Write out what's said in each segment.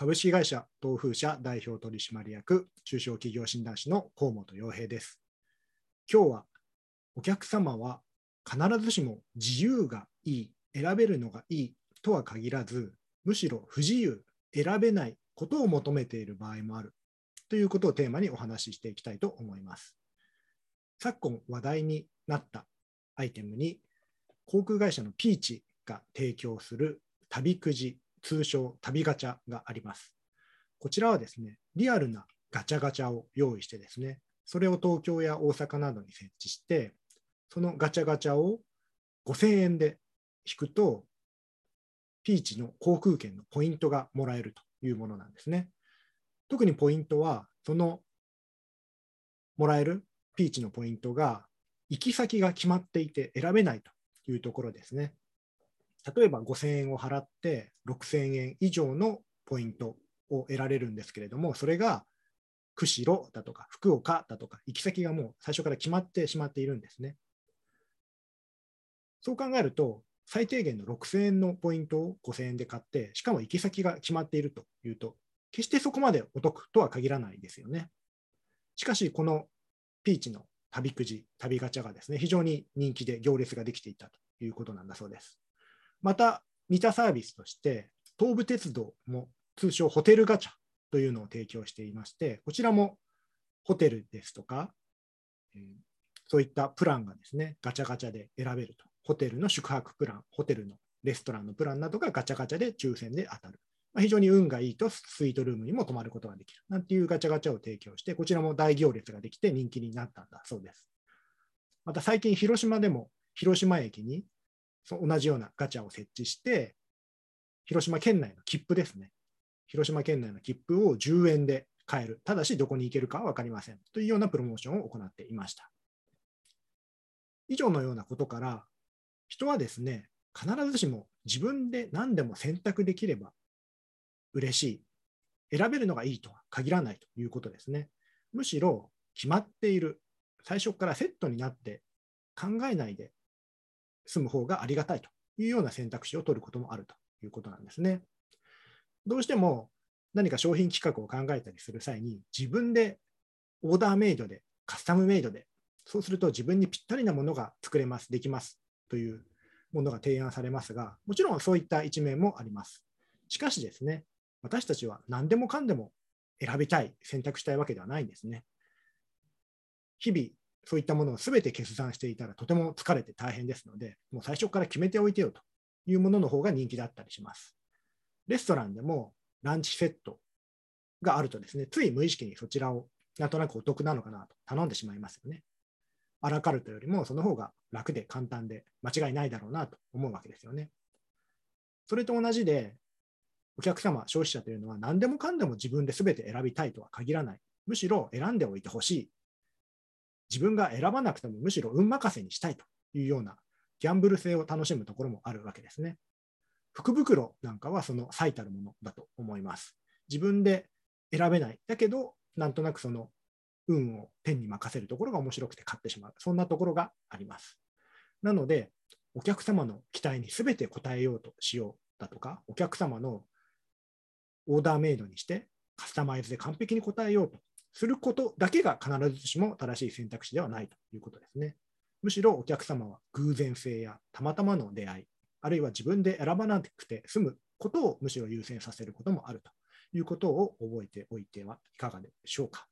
株式会社東風社代表取締役中小企業診断士の河本洋平です。今日はお客様は必ずしも自由がいい、選べるのがいいとは限らず、むしろ不自由、選べないことを求めている場合もあるということをテーマにお話ししていきたいと思います。昨今話題になったアイテムに航空会社のピーチが提供する旅くじ通称旅ガチャがあります。こちらはですね、リアルなガチャガチャを用意してですね、それを東京や大阪などに設置して、そのガチャガチャを5000円で引くと、ピーチの航空券のポイントがもらえるというものなんですね。特にポイントは、そのもらえるピーチのポイントが、行き先が決まっていて選べないというところですね。例えば5000円を払って6000円以上のポイントを得られるんですけれども、それが釧路だとか福岡だとか、行き先がもう最初から決まってしまっているんですね。そう考えると、最低限の6000円のポイントを5000円で買って、しかも行き先が決まっているというと、決してそこまでお得とは限らないですよね。しかし、このピーチの旅くじ、旅ガチャがですね、非常に人気で行列ができていたということなんだそうです。また、似たサービスとして、東武鉄道も通称ホテルガチャというのを提供していまして、こちらもホテルですとか、そういったプランがですね、ガチャガチャで選べると。ホテルの宿泊プラン、ホテルのレストランのプランなどがガチャガチャで抽選で当たる。まあ、非常に運がいいとスイートルームにも泊まることができる。なんていうガチャガチャを提供して、こちらも大行列ができて人気になったんだそうです。また最近、広島でも広島駅にそ同じようなガチャを設置して、広島県内の切符ですね。広島県内の切符を10円で買える。ただし、どこに行けるかは分かりません。というようなプロモーションを行っていました。以上のようなことから、人はですね、必ずしも自分で何でも選択できれば嬉しい。選べるのがいいとは限らないということですね。むしろ決まっている。最初からセットになって考えないで済む方がありがたいというような選択肢を取ることもあるということなんですね。どうしても何か商品企画を考えたりする際に自分でオーダーメイドでカスタムメイドでそうすると自分にぴったりなものが作れます、できますというものが提案されますが、もちろんそういった一面もあります。しかしですね、私たちは何でもかんでも選びたい、選択したいわけではないんですね。日々そういったものをすべて決断していたらとても疲れて大変ですので、もう最初から決めておいてよというものの方が人気だったりします。レストランでもランチセットがあるとですね、つい無意識にそちらをなんとなくお得なのかなと頼んでしまいますよね。アラカルトよりもその方が楽で簡単で間違いないだろうなと思うわけですよね。それと同じで、お客様、消費者というのは何でもかんでも自分で全て選びたいとは限らない。むしろ選んでおいてほしい自分が選ばなくてもむしろ運任せにしたいというようなギャンブル性を楽しむところもあるわけですね。福袋なんかはその最たるものだと思います。自分で選べない。だけど、なんとなくその運を天に任せるところが面白くて買ってしまう。そんなところがあります。なので、お客様の期待に全て応えようとしようだとか、お客様のオーダーメイドにしてカスタマイズで完璧に応えようとすることだけが必ずしも正しい選択肢ではないということですね。むしろお客様は偶然性やたまたまの出会い、あるいは自分で選ばなくて済むことをむしろ優先させることもあるということを覚えておいてはいかがでしょうか。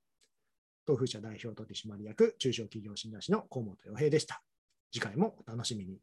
東風社代表取締役中小企業診断士の河本洋平でした。次回もお楽しみに。